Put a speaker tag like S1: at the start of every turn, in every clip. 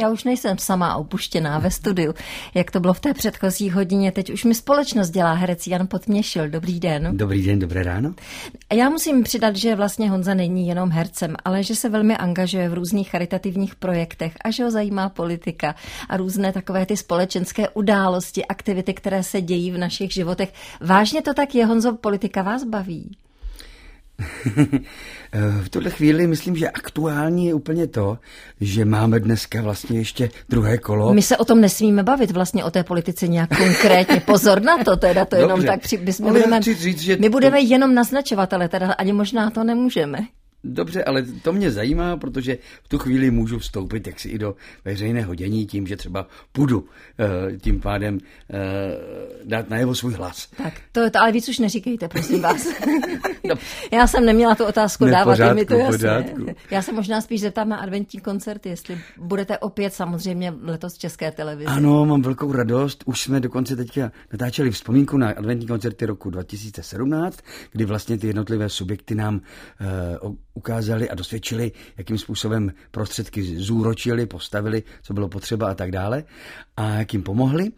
S1: Já už nejsem sama opuštěná ve studiu, jak to bylo v té předchozí hodině. Teď už mi společnost dělá herec Jan Potměšil. Dobrý den.
S2: Dobrý den, dobré ráno.
S1: Já musím přidat, že vlastně Honza není jenom hercem, ale že se velmi angažuje v různých charitativních projektech a že ho zajímá politika a různé takové ty společenské události, aktivity, které se dějí v našich životech. Vážně to tak je, Honzo, politika vás baví?
S2: V tuhle chvíli myslím, že aktuální je úplně to, že máme dneska vlastně ještě druhé kolo.
S1: My se o tom nesmíme bavit vlastně o té politice nějak konkrétně. Pozor na to, teda to Dobře. jenom tak při, my, budeme, říct, že my budeme to... jenom naznačovat, ale teda ani možná to nemůžeme.
S2: Dobře, ale to mě zajímá, protože v tu chvíli můžu vstoupit jaksi i do veřejného dění tím, že třeba půjdu eh, tím pádem eh, dát najevo svůj hlas.
S1: Tak, to, to ale víc už neříkejte, prosím vás. no. Já jsem neměla tu otázku ne, dávat, pořádku, mi to jasné. Já se možná spíš zeptám na adventní koncerty, jestli budete opět samozřejmě letos v České televizi.
S2: Ano, mám velkou radost. Už jsme dokonce teďka natáčeli vzpomínku na adventní koncerty roku 2017, kdy vlastně ty jednotlivé subjekty nám uh, ukázali a dosvědčili, jakým způsobem prostředky zúročili, postavili, co bylo potřeba a tak dále a jak jim pomohli.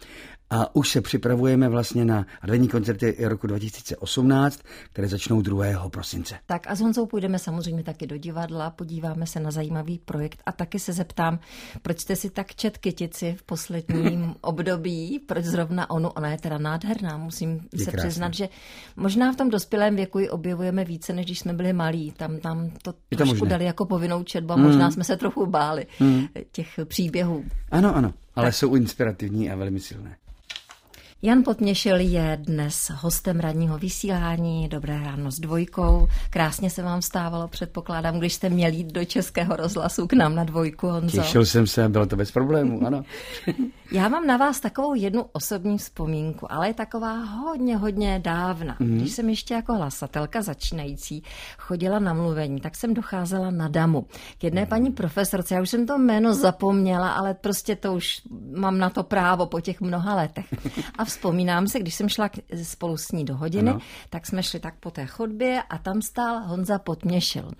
S2: A už se připravujeme vlastně na adventní koncerty roku 2018, které začnou 2. prosince.
S1: Tak a s Honzou půjdeme samozřejmě taky do divadla, podíváme se na zajímavý projekt a taky se zeptám, proč jste si tak čet kytici v posledním období, proč zrovna onu, ona je teda nádherná, musím je se krásný. přiznat, že možná v tom dospělém věku ji objevujeme více, než když jsme byli malí. Tam, tam to, to trošku dali jako povinnou četbu a mm. možná jsme se trochu báli mm. těch příběhů.
S2: Ano, ano, ale tak. jsou inspirativní a velmi silné.
S1: Jan Potměšil je dnes hostem radního vysílání. Dobré ráno s dvojkou. Krásně se vám stávalo, předpokládám, když jste měli jít do Českého rozhlasu k nám na dvojku, Honzo.
S2: Těšil jsem se, bylo to bez problémů, ano.
S1: Já mám na vás takovou jednu osobní vzpomínku, ale je taková hodně, hodně dávna. Mm. Když jsem ještě jako hlasatelka začínající chodila na mluvení, tak jsem docházela na damu. K jedné mm. paní profesorce, já už jsem to jméno zapomněla, ale prostě to už mám na to právo po těch mnoha letech. A vzpomínám se, když jsem šla spolu s ní do hodiny, ano. tak jsme šli tak po té chodbě a tam stál Honza Potměšil.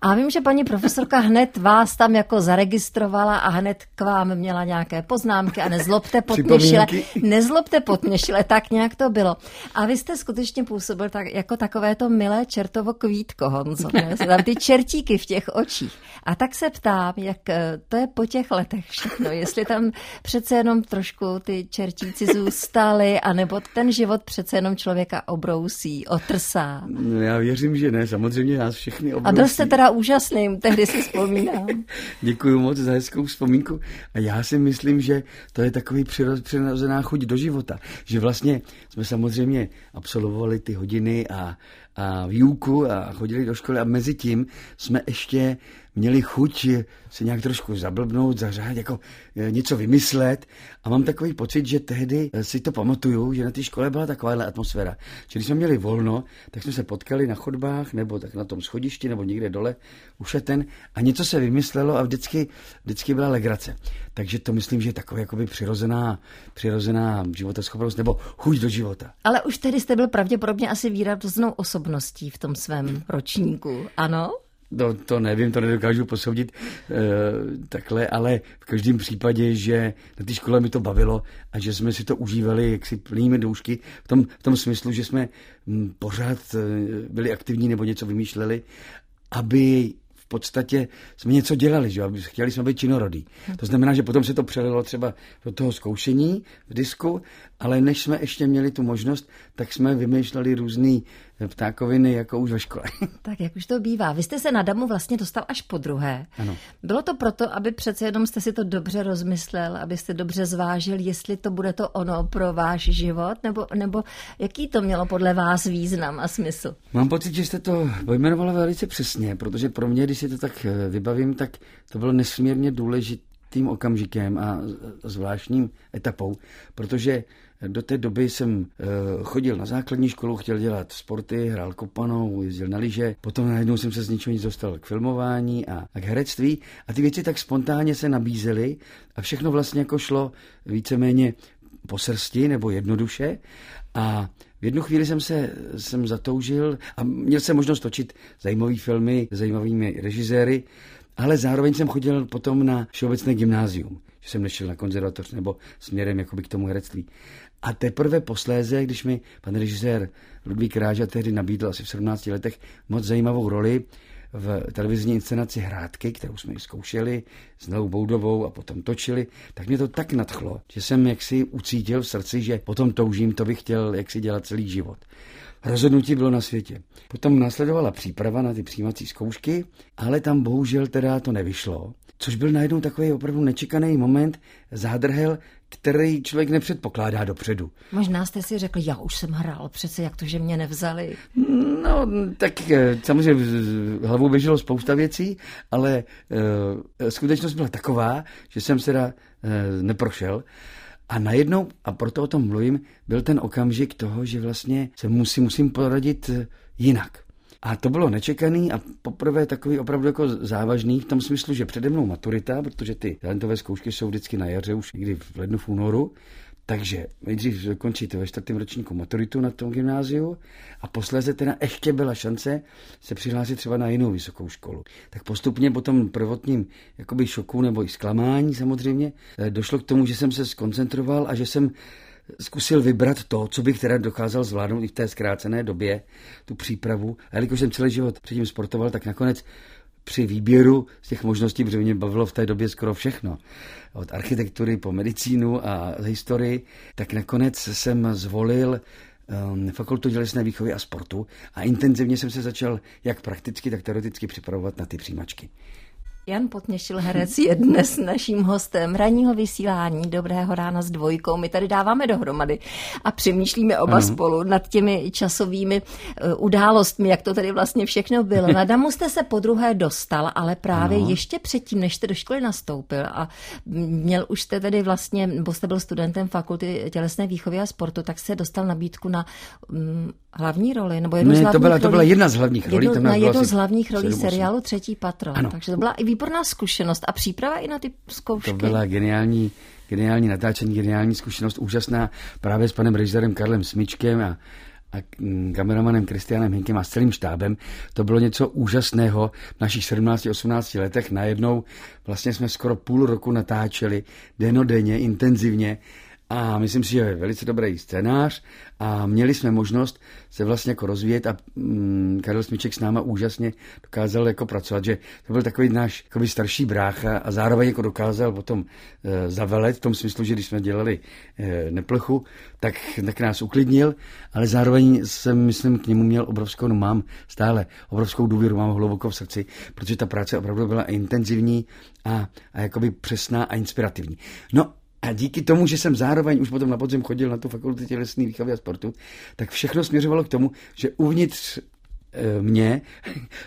S1: A vím, že paní profesorka hned vás tam jako zaregistrovala a hned k vám měla nějaké poznámky a nezlobte Potměšile, nezlobte Potměšile, tak nějak to bylo. A vy jste skutečně působil tak, jako takové to milé čertovo kvítko, Honzo. Tam ty čertíky v těch očích. A tak se ptám, jak eh, to je po těch letech všechno, jestli tam přece jenom trošku ty čertíci zůstaly, a anebo ten život přece jenom člověka obrousí, otrsá?
S2: No, já věřím, že ne, samozřejmě nás všechny obrousí.
S1: A byl jste teda úžasný, tehdy si vzpomínám.
S2: Děkuji moc za hezkou vzpomínku. A já si myslím, že to je takový přirozená chuť do života. Že vlastně jsme samozřejmě absolvovali ty hodiny a, a výuku a chodili do školy a mezi tím jsme ještě měli chuť se nějak trošku zablbnout, zařád, jako e, něco vymyslet. A mám takový pocit, že tehdy e, si to pamatuju, že na té škole byla takováhle atmosféra. Když jsme měli volno, tak jsme se potkali na chodbách, nebo tak na tom schodišti, nebo někde dole u šeten a něco se vymyslelo a vždycky, vždycky byla legrace. Takže to myslím, že je taková jakoby přirozená, přirozená životaschopnost nebo chuť do života.
S1: Ale už tehdy jste byl pravděpodobně asi výraznou osobností v tom svém ročníku, ano?
S2: No, to nevím, to nedokážu posoudit e, takhle, ale v každém případě, že na té škole mi to bavilo a že jsme si to užívali jaksi plnými doušky, v tom, v tom smyslu, že jsme hm, pořád e, byli aktivní nebo něco vymýšleli, aby podstatě jsme něco dělali, že chtěli jsme být činorodí. To znamená, že potom se to přelilo třeba do toho zkoušení v disku, ale než jsme ještě měli tu možnost, tak jsme vymýšleli různé ptákoviny, jako už ve škole.
S1: Tak jak už to bývá. Vy jste se na Damu vlastně dostal až po druhé.
S2: Ano.
S1: Bylo to proto, aby přece jenom jste si to dobře rozmyslel, abyste dobře zvážil, jestli to bude to ono pro váš život, nebo, nebo jaký to mělo podle vás význam a smysl?
S2: Mám pocit, že jste to pojmenovala velice přesně, protože pro mě, když si to tak eh, vybavím, tak to bylo nesmírně důležitým okamžikem a zvláštním etapou, protože do té doby jsem eh, chodil na základní školu, chtěl dělat sporty, hrál kopanou, jezdil na lyže, potom najednou jsem se z ničeho nic dostal k filmování a, a k herectví. A ty věci tak spontánně se nabízely a všechno vlastně jako šlo víceméně po srsti nebo jednoduše. A v jednu chvíli jsem se jsem zatoužil a měl jsem možnost točit zajímavé filmy, zajímavými režiséry ale zároveň jsem chodil potom na všeobecné gymnázium, že jsem nešel na konzervatoř nebo směrem jakoby k tomu herectví. A teprve posléze, když mi pan režisér Ludvík Ráža tehdy nabídl asi v 17 letech moc zajímavou roli v televizní inscenaci Hrádky, kterou jsme zkoušeli s Nelou Boudovou a potom točili, tak mě to tak nadchlo, že jsem jaksi ucítil v srdci, že potom toužím, to bych chtěl jaksi dělat celý život. Rozhodnutí bylo na světě. Potom následovala příprava na ty přijímací zkoušky, ale tam bohužel teda to nevyšlo, což byl najednou takový opravdu nečekaný moment, zádrhel, který člověk nepředpokládá dopředu.
S1: Možná jste si řekl, já už jsem hrál, přece jak to, že mě nevzali.
S2: No, tak eh, samozřejmě hlavou běželo spousta věcí, ale uh, skutečnost byla taková, že jsem se uh, neprošel. A najednou, a proto o tom mluvím, byl ten okamžik toho, že vlastně se musím, musím poradit jinak. A to bylo nečekaný a poprvé takový opravdu jako závažný v tom smyslu, že přede mnou maturita, protože ty talentové zkoušky jsou vždycky na jaře, už někdy v lednu, v únoru, takže nejdřív končíte ve čtvrtém ročníku maturitu na tom gymnáziu a posléze teda ještě byla šance se přihlásit třeba na jinou vysokou školu. Tak postupně po tom prvotním jakoby šoku nebo i zklamání samozřejmě eh, došlo k tomu, že jsem se skoncentroval a že jsem zkusil vybrat to, co bych teda dokázal zvládnout i v té zkrácené době, tu přípravu. A jelikož jsem celý život předtím sportoval, tak nakonec při výběru z těch možností, protože mě bavilo v té době skoro všechno, od architektury po medicínu a historii, tak nakonec jsem zvolil um, fakultu tělesné výchovy a sportu a intenzivně jsem se začal jak prakticky, tak teoreticky připravovat na ty přijímačky.
S1: Jan Potněšil herec je dnes naším hostem ranního vysílání Dobrého rána s dvojkou. My tady dáváme dohromady a přemýšlíme oba ano. spolu nad těmi časovými uh, událostmi, jak to tady vlastně všechno bylo. Na Damu jste se po druhé dostal, ale právě ano. ještě předtím, než jste do školy nastoupil a měl už jste tedy vlastně, bo jste byl studentem fakulty tělesné výchovy a sportu, tak se dostal nabídku na um, hlavní roli, nebo jednu
S2: ne,
S1: z hlavních
S2: to byla, to byla jedna z hlavních rolí.
S1: Jednu, na jednu z hlavních rolí seriálu Třetí patro. Ano. Takže to byla i výborná zkušenost a příprava i na ty zkoušky.
S2: To byla geniální, geniální natáčení, geniální zkušenost, úžasná právě s panem režisérem Karlem Smičkem a, a kameramanem Kristianem Hinkem a s celým štábem. To bylo něco úžasného v našich 17-18 letech. Najednou vlastně jsme skoro půl roku natáčeli denodenně, intenzivně a myslím si, že je velice dobrý scénář a měli jsme možnost se vlastně jako rozvíjet a mm, Karel Smiček s náma úžasně dokázal jako pracovat, že to byl takový náš jakoby starší brácha a zároveň jako dokázal potom e, zavelet v tom smyslu, že když jsme dělali e, neplechu, tak, tak nás uklidnil, ale zároveň jsem, myslím, k němu měl obrovskou, no mám stále obrovskou důvěru, mám hluboko v srdci, protože ta práce opravdu byla intenzivní a, a jakoby přesná a inspirativní. No a díky tomu, že jsem zároveň už potom na podzim chodil na tu fakultu tělesné výchovy a sportu, tak všechno směřovalo k tomu, že uvnitř mě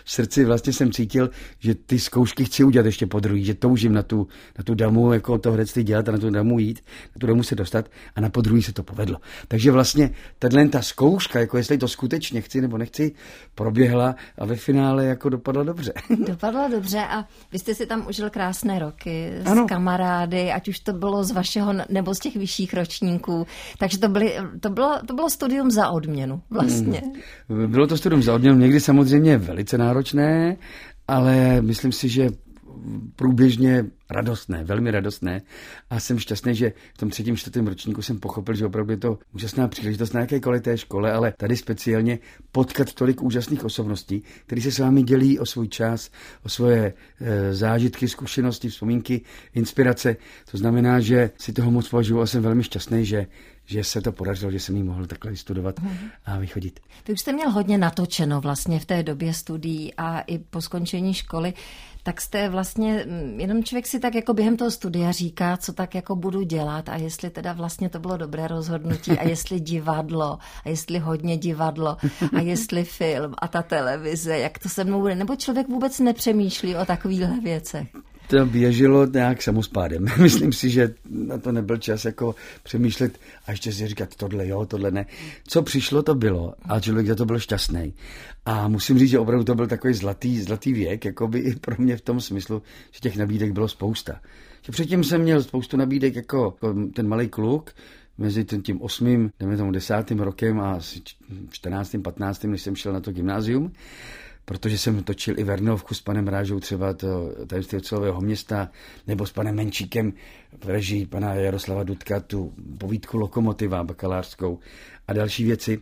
S2: v srdci vlastně jsem cítil, že ty zkoušky chci udělat ještě po druhý, že toužím na tu, na tu damu jako to herectví dělat a na tu damu jít, na tu damu se dostat a na podruhý se to povedlo. Takže vlastně tahle ta zkouška, jako jestli to skutečně chci nebo nechci, proběhla a ve finále jako dopadla dobře.
S1: Dopadla dobře a vy jste si tam užil krásné roky s ano. kamarády, ať už to bylo z vašeho nebo z těch vyšších ročníků, takže to, byly, to, bylo, to bylo studium za odměnu vlastně.
S2: Hmm. Bylo to studium za odměnu, jenom někdy samozřejmě velice náročné, ale myslím si, že průběžně radostné, velmi radostné. A jsem šťastný, že v tom třetím, čtvrtém ročníku jsem pochopil, že opravdu je to úžasná příležitost na jakékoliv té škole, ale tady speciálně potkat tolik úžasných osobností, které se s vámi dělí o svůj čas, o svoje e, zážitky, zkušenosti, vzpomínky, inspirace. To znamená, že si toho moc považuji a jsem velmi šťastný, že že se to podařilo, že jsem ji mohl takhle studovat a vychodit.
S1: Vy už jste měl hodně natočeno vlastně v té době studií a i po skončení školy, tak jste vlastně, mm, jenom člověk si tak jako během toho studia říká, co tak jako budu dělat a jestli teda vlastně to bylo dobré rozhodnutí a jestli divadlo a jestli hodně divadlo a jestli film a ta televize, jak to se mnou bude, nebo člověk vůbec nepřemýšlí o takovýchhle věcech
S2: to běželo nějak samospádem. Myslím si, že na to nebyl čas jako přemýšlet a ještě si říkat tohle jo, tohle ne. Co přišlo, to bylo a člověk za to byl šťastný. A musím říct, že opravdu to byl takový zlatý, zlatý věk, jako by i pro mě v tom smyslu, že těch nabídek bylo spousta. Že předtím jsem měl spoustu nabídek jako ten malý kluk, mezi tím, osmým, jdeme tomu desátým rokem a 14. 15. než jsem šel na to gymnázium protože jsem točil i Vernovku s panem Rážou, třeba to tajemství ocelového města, nebo s panem Menčíkem v režii pana Jaroslava Dudka, tu povídku Lokomotiva bakalářskou a další věci.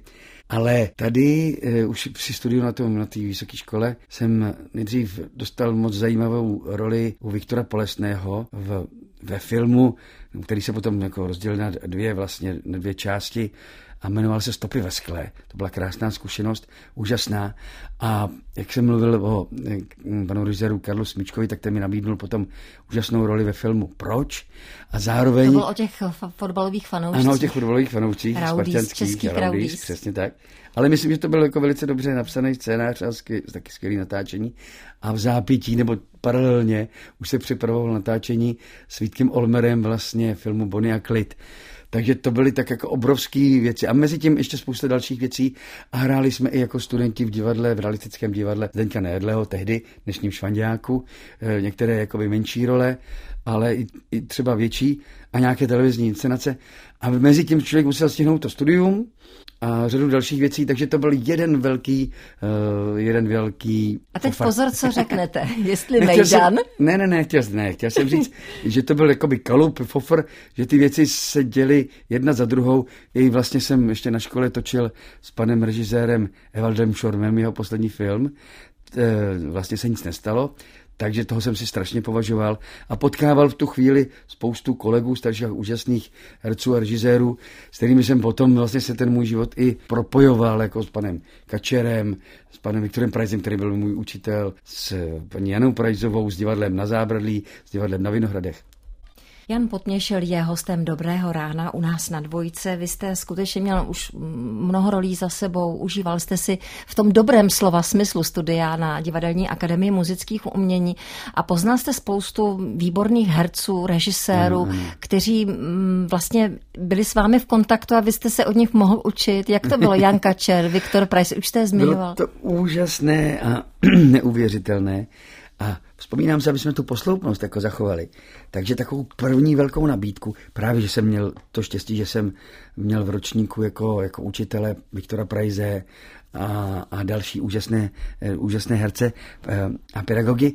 S2: Ale tady uh, už při studiu na té na vysoké škole jsem nejdřív dostal moc zajímavou roli u Viktora Polesného v, ve filmu, který se potom jako rozdělil na dvě vlastně, na dvě části a jmenoval se Stopy ve skle. To byla krásná zkušenost, úžasná. A jak jsem mluvil o eh, panu režiséru Karlu Smíčkovi, tak ten mi nabídnul potom úžasnou roli ve filmu Proč?
S1: A zároveň... To bylo o těch fotbalových fanoušcích.
S2: Ano, o těch fotbalových fanoušcích, spartianských, Raudis, přesně tak. Ale myslím, že to byl jako velice dobře napsaný scénář a skvěl, taky skvělý natáčení. A v zápětí, nebo paralelně, už se připravoval natáčení s Vítkem Olmerem vlastně filmu Bonnie a Klid. Takže to byly tak jako obrovské věci. A mezi tím ještě spousta dalších věcí. A hráli jsme i jako studenti v divadle, v realistickém divadle Zdeňka Nejedleho, tehdy, dnešním Švandáku, eh, některé jakoby menší role, ale i, i třeba větší a nějaké televizní inscenace. A mezi tím člověk musel stihnout to studium, a řadu dalších věcí, takže to byl jeden velký, uh, jeden velký...
S1: A teď ofar. pozor, co řeknete, jestli Mejdan... Jsem,
S2: ne, ne, ne, chtěl, ne, chtěl jsem říct, že to byl jakoby kalup, fofr, že ty věci se děly jedna za druhou. I vlastně jsem ještě na škole točil s panem režisérem Evaldem Šormem jeho poslední film, vlastně se nic nestalo, takže toho jsem si strašně považoval a potkával v tu chvíli spoustu kolegů, starších úžasných herců a režisérů, s kterými jsem potom vlastně se ten můj život i propojoval, jako s panem Kačerem, s panem Viktorem Prajzem, který byl můj učitel, s paní Janou Prajzovou, s divadlem na Zábradlí, s divadlem na Vinohradech.
S1: Jan Potměšil je hostem Dobrého rána u nás na dvojce. Vy jste skutečně měl už mnoho rolí za sebou, užíval jste si v tom dobrém slova smyslu studia na Divadelní akademii muzických umění a poznal jste spoustu výborných herců, režisérů, mm. kteří vlastně byli s vámi v kontaktu a vy jste se od nich mohl učit. Jak to bylo? Jan Kačer, Viktor Price, už jste zmiňoval.
S2: Bylo to úžasné a neuvěřitelné. A vzpomínám si, aby jsme tu posloupnost jako zachovali. Takže takovou první velkou nabídku, právě, že jsem měl to štěstí, že jsem měl v ročníku jako, jako učitele Viktora Prajze a, a další úžasné, eh, úžasné herce eh, a pedagogy.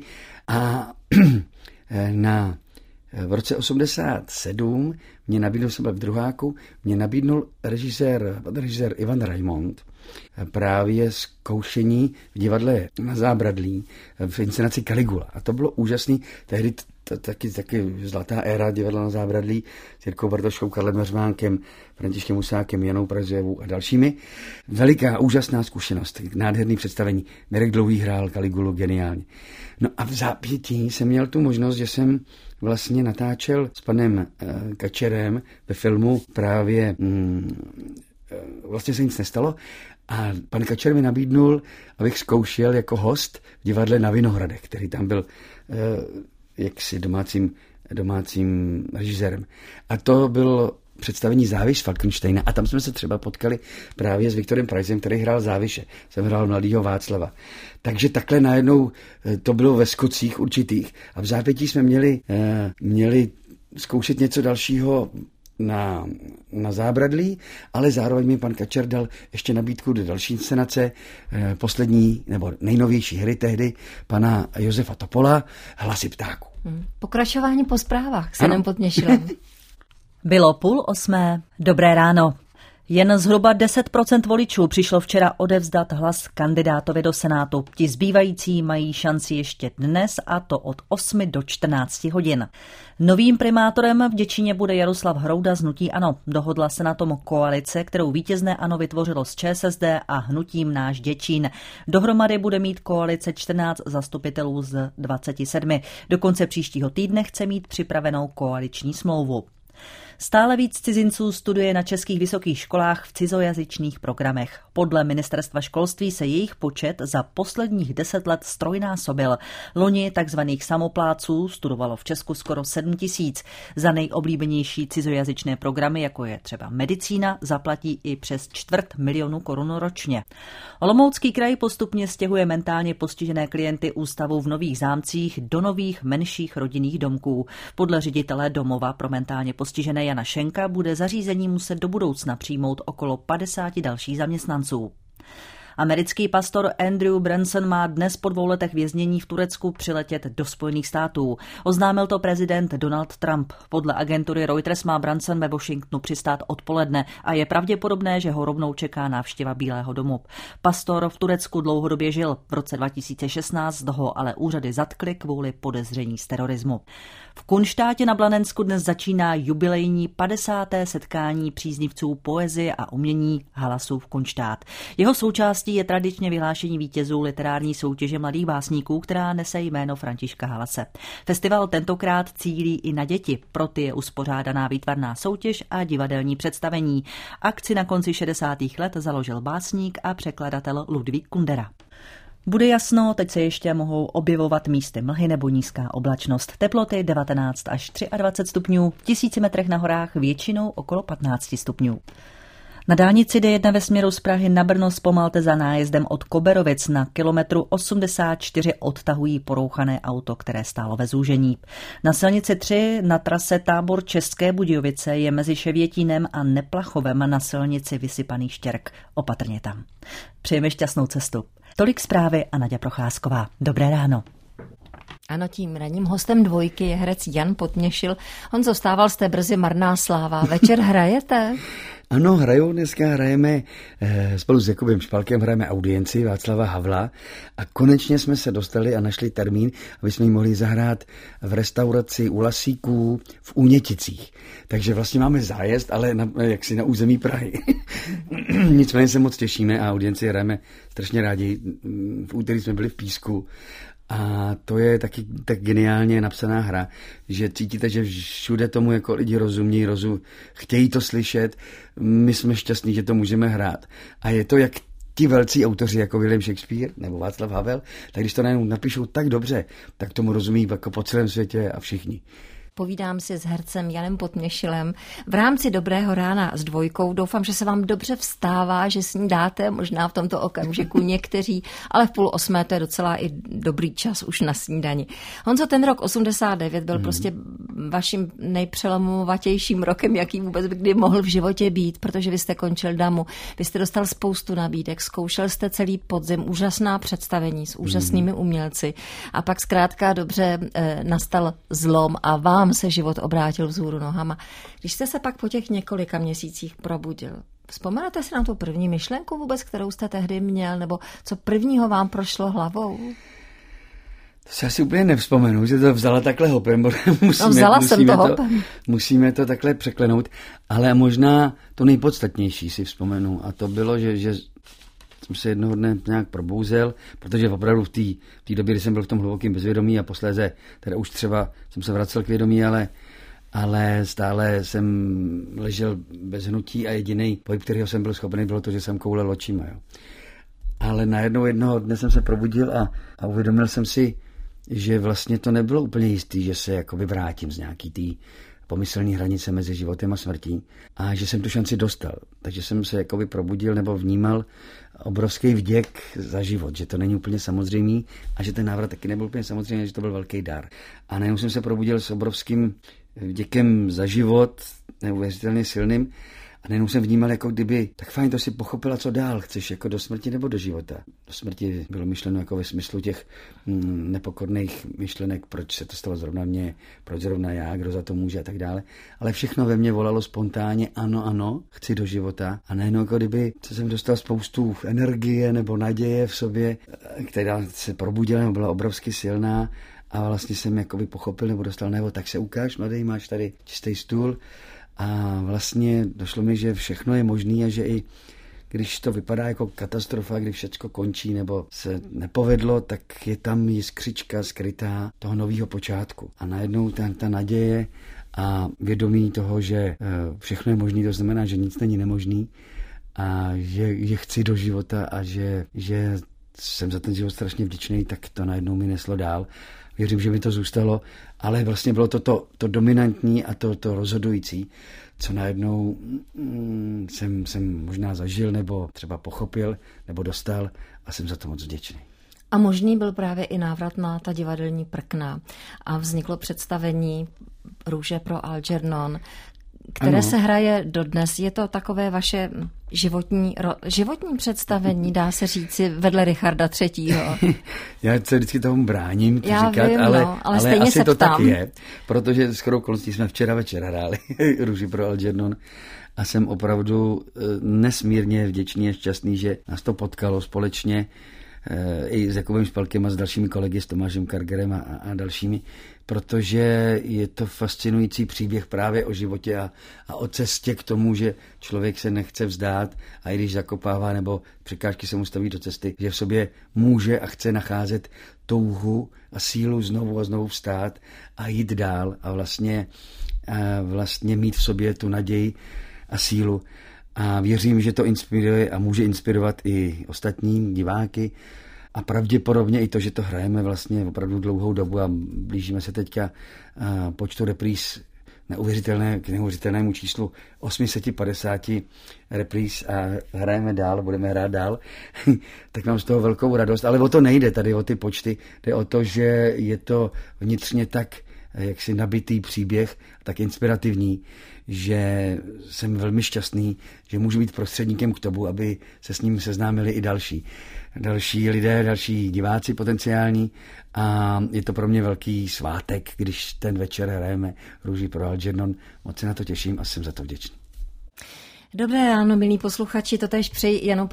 S2: A eh, na, v roce 87 mě nabídnul, jsem byl v druháku, mě nabídnul režisér, režisér Ivan Raimond, právě zkoušení v divadle na Zábradlí v inscenaci Caligula. A to bylo úžasný. Tehdy taky, taky zlatá éra divadla na Zábradlí s Jirkou Bartoškou, Karlem Meřmánkem, Františkem Musákem, Janou Prazjevou a dalšími. Veliká, úžasná zkušenost, nádherný představení. Mirek Dlouhý hrál Kaligulu geniálně. No a v zápětí jsem měl tu možnost, že jsem vlastně natáčel s panem uh, Kačerem ve filmu právě mm, eh, vlastně se nic nestalo a pan Kačer mi nabídnul, abych zkoušel jako host v divadle na Vinohradech, který tam byl uh, jaksi domácím, domácím režisérem. A to bylo představení Záviš Falkensteina a tam jsme se třeba potkali právě s Viktorem Pricem, který hrál Záviše. Jsem hrál mladýho Václava. Takže takhle najednou eh, to bylo ve skocích určitých a v zápětí jsme měli, eh, měli zkoušet něco dalšího na, na zábradlí, ale zároveň mi pan Kačer dal ještě nabídku do další inscenace, eh, poslední nebo nejnovější hry tehdy, pana Josefa Topola, Hlasy ptáku.
S1: Hmm. Pokračování po zprávách se nám podměšilo.
S3: Bylo půl osmé. Dobré ráno. Jen zhruba 10% voličů přišlo včera odevzdat hlas kandidátovi do Senátu. Ti zbývající mají šanci ještě dnes a to od 8 do 14 hodin. Novým primátorem v Děčíně bude Jaroslav Hrouda z Hnutí Ano. Dohodla se na tom koalice, kterou vítězné Ano vytvořilo s ČSSD a Hnutím Náš Děčín. Dohromady bude mít koalice 14 zastupitelů z 27. Do konce příštího týdne chce mít připravenou koaliční smlouvu. Stále víc cizinců studuje na českých vysokých školách v cizojazyčných programech. Podle ministerstva školství se jejich počet za posledních deset let strojnásobil. Loni takzvaných samopláců studovalo v Česku skoro 7 tisíc. Za nejoblíbenější cizojazyčné programy, jako je třeba medicína, zaplatí i přes čtvrt milionu korun ročně. Olomoucký kraj postupně stěhuje mentálně postižené klienty ústavu v Nových zámcích do nových menších rodinných domků. Podle ředitele domova pro mentálně postižené Jana Šenka bude zařízení muset do budoucna přijmout okolo 50 dalších zaměstnanců. Americký pastor Andrew Branson má dnes po dvou letech věznění v Turecku přiletět do Spojených států. Oznámil to prezident Donald Trump. Podle agentury Reuters má Branson ve Washingtonu přistát odpoledne a je pravděpodobné, že ho rovnou čeká návštěva Bílého domu. Pastor v Turecku dlouhodobě žil. V roce 2016 ho ale úřady zatkly kvůli podezření z terorismu. V Kunštátě na Blanensku dnes začíná jubilejní 50. setkání příznivců poezie a umění Halasů v Kunštát. Jeho součástí je tradičně vyhlášení vítězů literární soutěže mladých básníků, která nese jméno Františka Halase. Festival tentokrát cílí i na děti, pro ty je uspořádaná výtvarná soutěž a divadelní představení. Akci na konci 60. let založil básník a překladatel Ludvík Kundera. Bude jasno, teď se ještě mohou objevovat místy mlhy nebo nízká oblačnost. Teploty 19 až 23 stupňů, tisíci metrech na horách většinou okolo 15 stupňů. Na dálnici D1 ve směru z Prahy na Brno zpomalte za nájezdem od Koberovic na kilometru 84 odtahují porouchané auto, které stálo ve zúžení. Na silnici 3 na trase tábor České Budějovice je mezi Ševětínem a Neplachovem na silnici vysypaný štěrk. Opatrně tam. Přejeme šťastnou cestu. Tolik zprávy a Naděja Procházková. Dobré ráno.
S1: Ano, tím ranním hostem dvojky je herec Jan Potměšil. On zostával jste brzy marná sláva. Večer hrajete?
S2: Ano, hrajou dneska, hrajeme eh, spolu s Jakubem Špalkem, hrajeme audienci Václava Havla a konečně jsme se dostali a našli termín, aby jsme ji mohli zahrát v restauraci u Lasíků v Úněticích. Takže vlastně máme zájezd, ale na, jaksi na území Prahy. Nicméně se moc těšíme a audienci hrajeme strašně rádi. V úterý jsme byli v Písku a to je taky tak geniálně napsaná hra, že cítíte, že všude tomu jako lidi rozumí, rozum, chtějí to slyšet, my jsme šťastní, že to můžeme hrát. A je to jak ti velcí autoři jako William Shakespeare nebo Václav Havel, tak když to najednou napíšou tak dobře, tak tomu rozumí jako po celém světě a všichni.
S1: Povídám si s hercem Janem Potměšilem v rámci Dobrého rána s dvojkou. Doufám, že se vám dobře vstává, že s ní dáte možná v tomto okamžiku někteří, ale v půl osmé to je docela i dobrý čas už na snídani. Honzo, ten rok 89 byl hmm. prostě vaším nejpřelomovatějším rokem, jaký vůbec by kdy mohl v životě být, protože vy jste končil damu, vy jste dostal spoustu nabídek, zkoušel jste celý podzim, úžasná představení s úžasnými hmm. umělci a pak zkrátka dobře e, nastal zlom a vám vám se život obrátil vzhůru nohama. Když jste se pak po těch několika měsících probudil, vzpomenete si na tu první myšlenku vůbec, kterou jste tehdy měl, nebo co prvního vám prošlo hlavou?
S2: To si asi úplně nevzpomenu, že to vzala takhle hopem.
S1: musíme, no vzala musíme jsem to, to hopem.
S2: Musíme to takhle překlenout, ale možná to nejpodstatnější si vzpomenu a to bylo, že, že jsem se jednoho dne nějak probouzel, protože opravdu v té v době, kdy jsem byl v tom hlubokém bezvědomí a posléze teda už třeba jsem se vracel k vědomí, ale ale stále jsem ležel bez hnutí a jediný pohyb, kterého jsem byl schopný, bylo to, že jsem koulel očima. Jo. Ale najednou jednoho dne jsem se probudil a, a uvědomil jsem si, že vlastně to nebylo úplně jistý, že se jako vrátím z nějaký tý pomyslný hranice mezi životem a smrtí a že jsem tu šanci dostal. Takže jsem se jakoby probudil nebo vnímal obrovský vděk za život, že to není úplně samozřejmý a že ten návrat taky nebyl úplně samozřejmý, že to byl velký dar. A najednou jsem se probudil s obrovským vděkem za život, neuvěřitelně silným a nejenom jsem vnímal, jako kdyby, tak fajn, to si pochopila, co dál chceš, jako do smrti nebo do života. Do smrti bylo myšleno jako ve smyslu těch mm, nepokorných myšlenek, proč se to stalo zrovna mně, proč zrovna já, kdo za to může a tak dále. Ale všechno ve mně volalo spontánně, ano, ano, chci do života. A nejenom jako kdyby co jsem dostal spoustu energie nebo naděje v sobě, která se probudila nebo byla obrovsky silná a vlastně jsem jakoby pochopil nebo dostal nebo tak se ukáž, mladý, máš tady čistý stůl, a vlastně došlo mi, že všechno je možné a že i když to vypadá jako katastrofa, kdy všechno končí nebo se nepovedlo, tak je tam jiskřička skrytá toho nového počátku. A najednou ta, ta naděje a vědomí toho, že eh, všechno je možné, to znamená, že nic není nemožný a že, že chci do života a že, že jsem za ten život strašně vděčný, tak to najednou mi neslo dál. Věřím, že mi to zůstalo, ale vlastně bylo to to, to dominantní a to, to rozhodující, co najednou mm, jsem, jsem možná zažil nebo třeba pochopil nebo dostal a jsem za to moc vděčný.
S1: A možný byl právě i návrat na ta divadelní prkna a vzniklo představení Růže pro Algernon, které ano. se hraje dodnes. Je to takové vaše životní, životní představení, dá se říci, vedle Richarda třetího.
S2: Já se vždycky tomu bráním to Já říkat, vím, ale, no, ale, ale asi se to ptám. tak je, protože s okolností jsme včera večer hráli Růži pro Algernon a jsem opravdu eh, nesmírně vděčný a šťastný, že nás to potkalo společně i s Jakubem Špalkem a s dalšími kolegy, s Tomášem Kargerem a, a dalšími, protože je to fascinující příběh právě o životě a, a o cestě k tomu, že člověk se nechce vzdát a i když zakopává nebo překážky se mu staví do cesty, že v sobě může a chce nacházet touhu a sílu znovu a znovu vstát a jít dál a vlastně, a vlastně mít v sobě tu naději a sílu. A věřím, že to inspiruje a může inspirovat i ostatní diváky, a pravděpodobně i to, že to hrajeme vlastně opravdu dlouhou dobu a blížíme se teďka počtu repríz neuvěřitelné, k neuvěřitelnému číslu 850 repríz a hrajeme dál, budeme hrát dál, tak mám z toho velkou radost. Ale o to nejde tady, o ty počty. Jde o to, že je to vnitřně tak jaksi nabitý příběh, tak inspirativní, že jsem velmi šťastný, že můžu být prostředníkem k tomu, aby se s ním seznámili i další. Další lidé, další diváci potenciální a je to pro mě velký svátek, když ten večer hrajeme Růží pro Algernon. Moc se na to těším a jsem za to vděčný.
S1: Dobré ráno, milí posluchači, to tež přeji jenom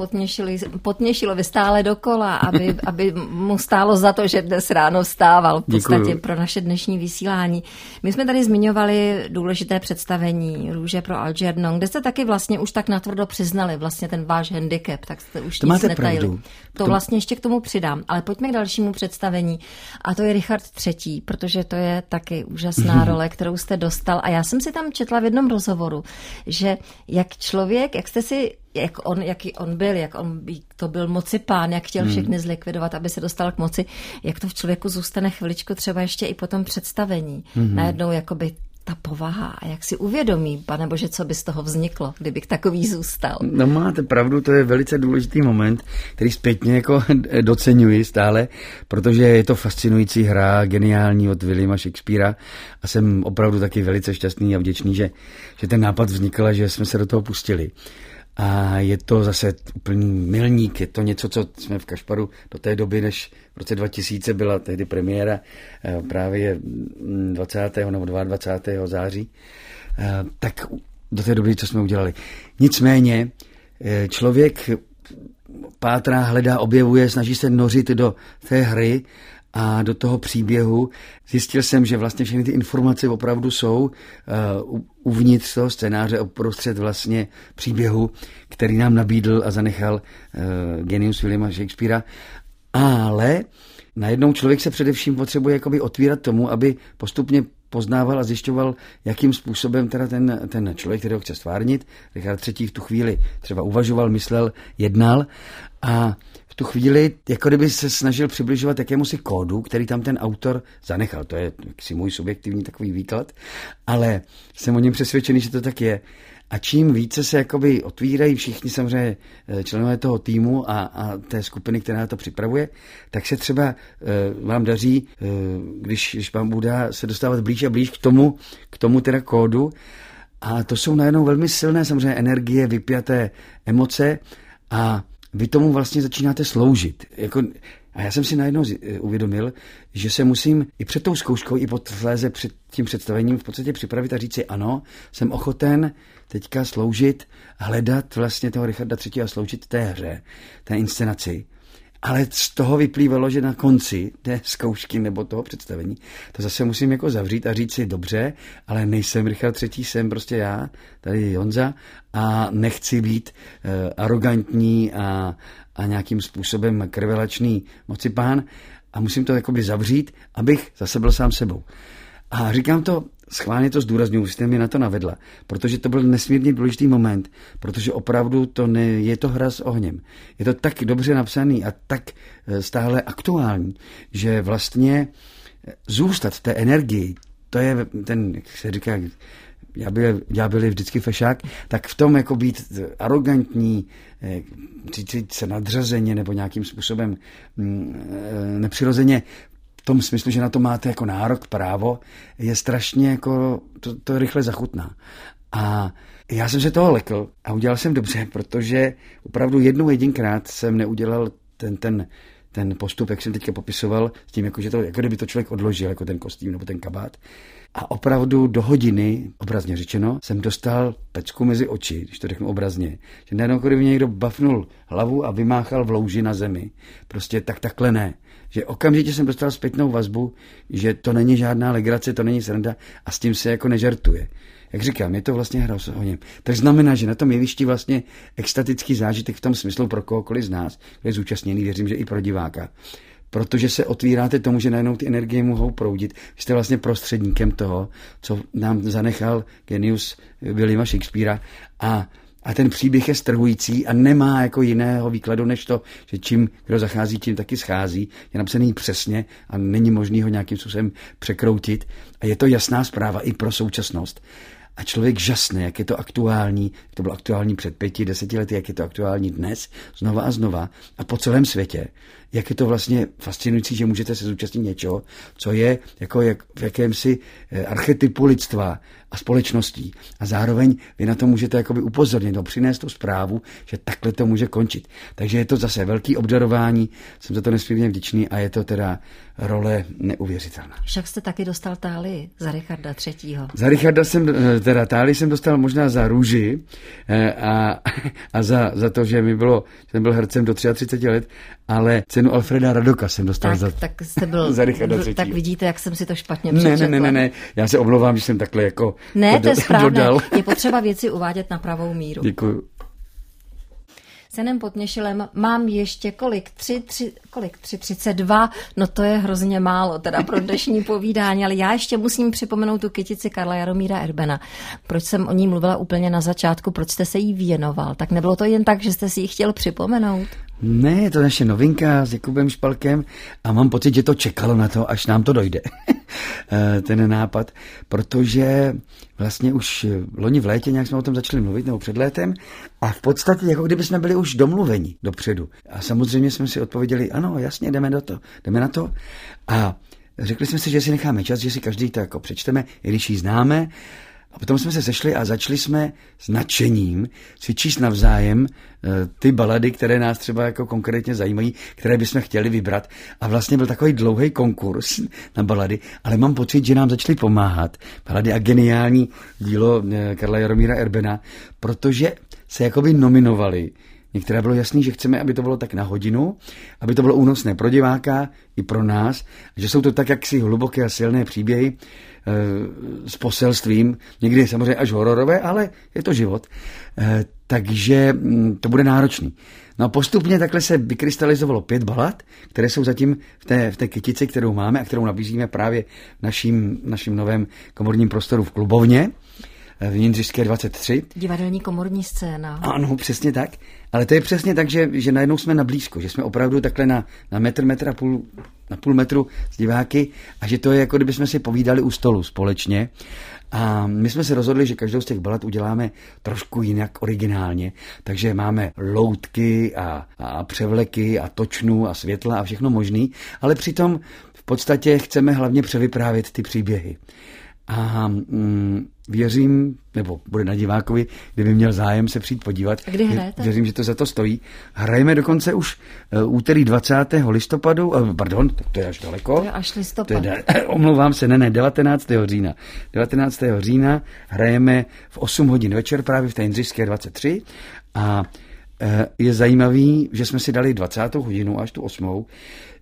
S1: potměšilo vy stále dokola, aby, aby mu stálo za to, že dnes ráno vstával v podstatě Děkuju. pro naše dnešní vysílání. My jsme tady zmiňovali důležité představení Růže pro Algernon, kde jste taky vlastně už tak natvrdo přiznali vlastně ten váš handicap, tak jste už
S2: to máte netajili. Pravdu.
S1: To vlastně ještě k tomu přidám, ale pojďme k dalšímu představení a to je Richard III, protože to je taky úžasná role, kterou jste dostal a já jsem si tam četla v jednom rozhovoru, že jak člověk, jak jste si, jak on, jaký on byl, jak on to byl moci pán, jak chtěl hmm. všechny zlikvidovat, aby se dostal k moci, jak to v člověku zůstane chviličku třeba ještě i po tom představení. Hmm. Najednou jakoby ta povaha a jak si uvědomí, pane Bože, co by z toho vzniklo, kdyby takový zůstal.
S2: No máte pravdu, to je velice důležitý moment, který zpětně jako doceňuji stále, protože je to fascinující hra, geniální od Williama Shakespearea a jsem opravdu taky velice šťastný a vděčný, že, že ten nápad vznikl a že jsme se do toho pustili. A je to zase úplný milník, je to něco, co jsme v Kašparu do té doby, než v roce 2000 byla tehdy premiéra eh, právě 20. Mm, nebo 22. září, eh, tak do té doby, co jsme udělali. Nicméně eh, člověk pátrá, hledá, objevuje, snaží se nořit do té hry a do toho příběhu. Zjistil jsem, že vlastně všechny ty informace opravdu jsou uh, uvnitř toho scénáře, uprostřed vlastně příběhu, který nám nabídl a zanechal uh, genius Williama Shakespearea. Ale najednou člověk se především potřebuje jakoby otvírat tomu, aby postupně poznával a zjišťoval, jakým způsobem teda ten, ten člověk, který ho chce stvárnit, Richard III. v tu chvíli třeba uvažoval, myslel, jednal a tu chvíli, jako kdyby se snažil přibližovat jakému si kódu, který tam ten autor zanechal. To je si můj subjektivní takový výklad, ale jsem o něm přesvědčený, že to tak je. A čím více se jakoby otvírají všichni samozřejmě eh, členové toho týmu a, a té skupiny, která to připravuje, tak se třeba e, vám daří, e, když, když vám bude se dostávat blíž a blíž k tomu, k tomu teda kódu. A to jsou najednou velmi silné samozřejmě energie, vypjaté emoce a vy tomu vlastně začínáte sloužit. Jako, a já jsem si najednou uvědomil, že se musím i před tou zkouškou, i posléze před tím představením v podstatě připravit a říct si ano, jsem ochoten teďka sloužit, hledat vlastně toho Richarda III. a sloužit té hře, té inscenaci. Ale z toho vyplývalo, že na konci té zkoušky nebo toho představení to zase musím jako zavřít a říct si dobře, ale nejsem Richard III, jsem prostě já, tady Jonza a nechci být uh, arrogantní a, a nějakým způsobem krvelačný mocipán a musím to jakoby zavřít, abych zase byl sám sebou. A říkám to schválně to zdůraznuju, jste mi na to navedla, protože to byl nesmírně důležitý moment, protože opravdu to ne, je to hra s ohněm. Je to tak dobře napsaný a tak eh, stále aktuální, že vlastně eh, zůstat té energii, to je ten, jak se říká, já byl, já byl vždycky fešák, tak v tom jako být arrogantní, eh, cítit se nadřazeně nebo nějakým způsobem mm, nepřirozeně, tom smyslu, že na to máte jako nárok, právo, je strašně jako, to, to rychle zachutná. A já jsem se toho lekl a udělal jsem dobře, protože opravdu jednou jedinkrát jsem neudělal ten, ten, ten postup, jak jsem teďka popisoval, s tím, jako, že to, jako kdyby to člověk odložil, jako ten kostým nebo ten kabát. A opravdu do hodiny, obrazně řečeno, jsem dostal pecku mezi oči, když to řeknu obrazně. Že najednou, kdyby mě někdo bafnul hlavu a vymáchal v louži na zemi. Prostě tak takhle ne. Že okamžitě jsem dostal zpětnou vazbu, že to není žádná legrace, to není sranda a s tím se jako nežertuje jak říkám, je to vlastně hra o něm. Tak znamená, že na tom jevišti vlastně extatický zážitek v tom smyslu pro kohokoliv z nás, kdo je zúčastněný, věřím, že i pro diváka, protože se otvíráte tomu, že najednou ty energie mohou proudit. Jste vlastně prostředníkem toho, co nám zanechal genius Williama Shakespearea a a ten příběh je strhující a nemá jako jiného výkladu, než to, že čím kdo zachází, tím taky schází. Je napsaný přesně a není možný ho nějakým způsobem překroutit. A je to jasná zpráva i pro současnost a člověk žasne, jak je to aktuální, jak to bylo aktuální před pěti, deseti lety, jak je to aktuální dnes, znova a znova a po celém světě. Jak je to vlastně fascinující, že můžete se zúčastnit něčeho, co je jako jak v jakémsi eh, archetypu lidstva a společností. A zároveň vy na to můžete jakoby upozornit, no, přinést tu zprávu, že takhle to může končit. Takže je to zase velký obdarování, jsem za to nesmírně vděčný a je to teda role neuvěřitelná.
S1: Však jste taky dostal táli za Richarda III.
S2: Za Richarda jsem, eh, teda táli jsem dostal možná za růži eh, a, a za, za to, že mi bylo, že jsem byl hercem do 33 let, ale cenu Alfreda Radoka jsem dostal
S1: tak,
S2: za,
S1: tak jste byl,
S2: za Richarda III.
S1: Tak vidíte, jak jsem si to špatně
S2: přečetla. Ne, ne, ne, ne, já se omlouvám, že jsem takhle jako
S1: Ne, to, to je správné. Dodal. Je potřeba věci uvádět na pravou míru.
S2: Děkuji.
S1: Senem Potněšilem mám ještě kolik? Tři, tři, kolik? Tři, třicet dva? No to je hrozně málo teda pro dnešní povídání, ale já ještě musím připomenout tu kytici Karla Jaromíra Erbena. Proč jsem o ní mluvila úplně na začátku, proč jste se jí věnoval? Tak nebylo to jen tak, že jste si ji chtěl připomenout?
S2: Ne, je to naše novinka s Jakubem Špalkem a mám pocit, že to čekalo na to, až nám to dojde, eh, ten nápad, protože vlastně už loni v létě nějak jsme o tom začali mluvit, nebo před létem, a v podstatě jako kdyby jsme byli už domluveni dopředu. A samozřejmě jsme si odpověděli, ano, jasně, jdeme do to, jdeme na to. A řekli jsme si, že si necháme čas, že si každý to jako přečteme, i když ji známe, a potom jsme se sešli a začali jsme s nadšením si číst navzájem eh, ty balady, které nás třeba jako konkrétně zajímají, které bychom chtěli vybrat. A vlastně byl takový dlouhý konkurs na balady, ale mám pocit, že nám začaly pomáhat balady a geniální dílo eh, Karla Jaromíra Erbena, protože se jakoby nominovali Některé bylo jasný, že chceme, aby to bylo tak na hodinu, aby to bylo únosné pro diváka i pro nás, že jsou to tak jaksi hluboké a silné příběhy e, s poselstvím, někdy samozřejmě až hororové, ale je to život. E, takže m, mm, to bude náročný. No a postupně takhle se vykrystalizovalo pět balad, které jsou zatím v té, v té kytici, kterou máme a kterou nabízíme právě v naším, naším novém komorním prostoru v Klubovně v Jindřišské 23.
S1: Divadelní komorní scéna.
S2: Ano, přesně tak. Ale to je přesně tak, že, že najednou jsme na blízko, že jsme opravdu takhle na, na metr, metr a půl, na půl metru s diváky a že to je jako kdyby jsme si povídali u stolu společně. A my jsme se rozhodli, že každou z těch balad uděláme trošku jinak originálně, takže máme loutky a, a převleky a točnu a světla a všechno možný, ale přitom v podstatě chceme hlavně převyprávět ty příběhy. A mm, věřím, nebo bude na divákovi, kdyby měl zájem se přijít podívat.
S1: A kdy hrajete?
S2: Věřím, že to za to stojí. Hrajeme dokonce už uh, úterý 20. listopadu, uh, pardon, tak to je až daleko.
S1: To je až listopad.
S2: To je, omlouvám se, ne, ne, 19. října. 19. října hrajeme v 8 hodin večer právě v té Jindřišské 23 a uh, je zajímavý, že jsme si dali 20. hodinu až tu 8.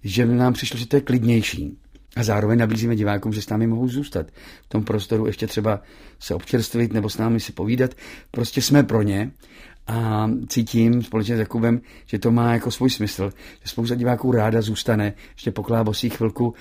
S2: že nám přišlo, že to je klidnější a zároveň nabízíme divákům, že s námi mohou zůstat v tom prostoru, ještě třeba se občerstvit nebo s námi si povídat. Prostě jsme pro ně a cítím společně s Jakubem, že to má jako svůj smysl, že spousta diváků ráda zůstane, ještě poklábosí chvilku,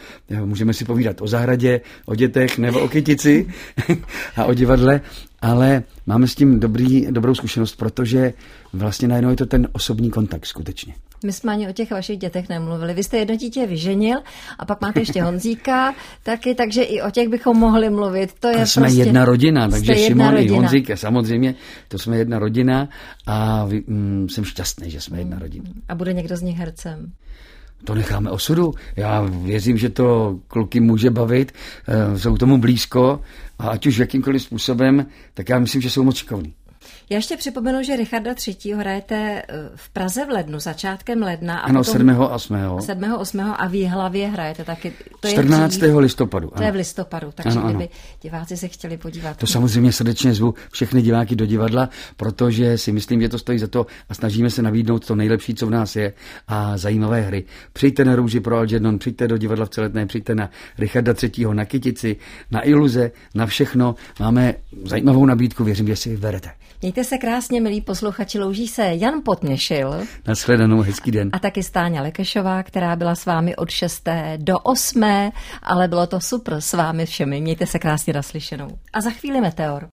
S2: můžeme si povídat o zahradě, o dětech nebo o kytici a o divadle, ale máme s tím dobrý, dobrou zkušenost, protože vlastně najednou je to ten osobní kontakt skutečně.
S1: My jsme ani o těch vašich dětech nemluvili. Vy jste jedno dítě vyženil a pak máte ještě Honzíka taky, takže i o těch bychom mohli mluvit. To je
S2: jsme
S1: prostě...
S2: jedna rodina, takže Šimon i Honzík, samozřejmě, to jsme jedna rodina a mm, jsem šťastný, že jsme jedna rodina.
S1: A bude někdo z nich hercem?
S2: to necháme osudu. Já věřím, že to kluky může bavit, eh, jsou tomu blízko a ať už jakýmkoliv způsobem, tak já myslím, že jsou moc šikovní.
S1: Já ještě připomenu, že Richarda III. hrajete eh, v Praze v lednu, začátkem ledna. A
S2: ano,
S1: potom
S2: 7. 8.
S1: 7. 8. a v Jihlavě hrajete taky.
S2: To 14. Je listopadu.
S1: Ano. To je v listopadu, takže ano, ano. kdyby diváci se chtěli podívat.
S2: To samozřejmě srdečně zvu všechny diváky do divadla, protože si myslím, že to stojí za to a snažíme se nabídnout to nejlepší, co v nás je a zajímavé hry. Přijďte na Růži pro Algernon, přijďte do divadla v Celetné, přijďte na Richarda III. na Kytici, na Iluze, na všechno. Máme zajímavou nabídku, věřím, že si ji berete.
S1: Mějte se krásně, milí posluchači, louží se Jan Potměšil.
S2: Naschledanou, hezký den.
S1: A taky Stáňa Lekešová, která byla s vámi od 6. do 8. Ale bylo to super s vámi všemi. Mějte se krásně naslyšenou. A za chvíli Meteor.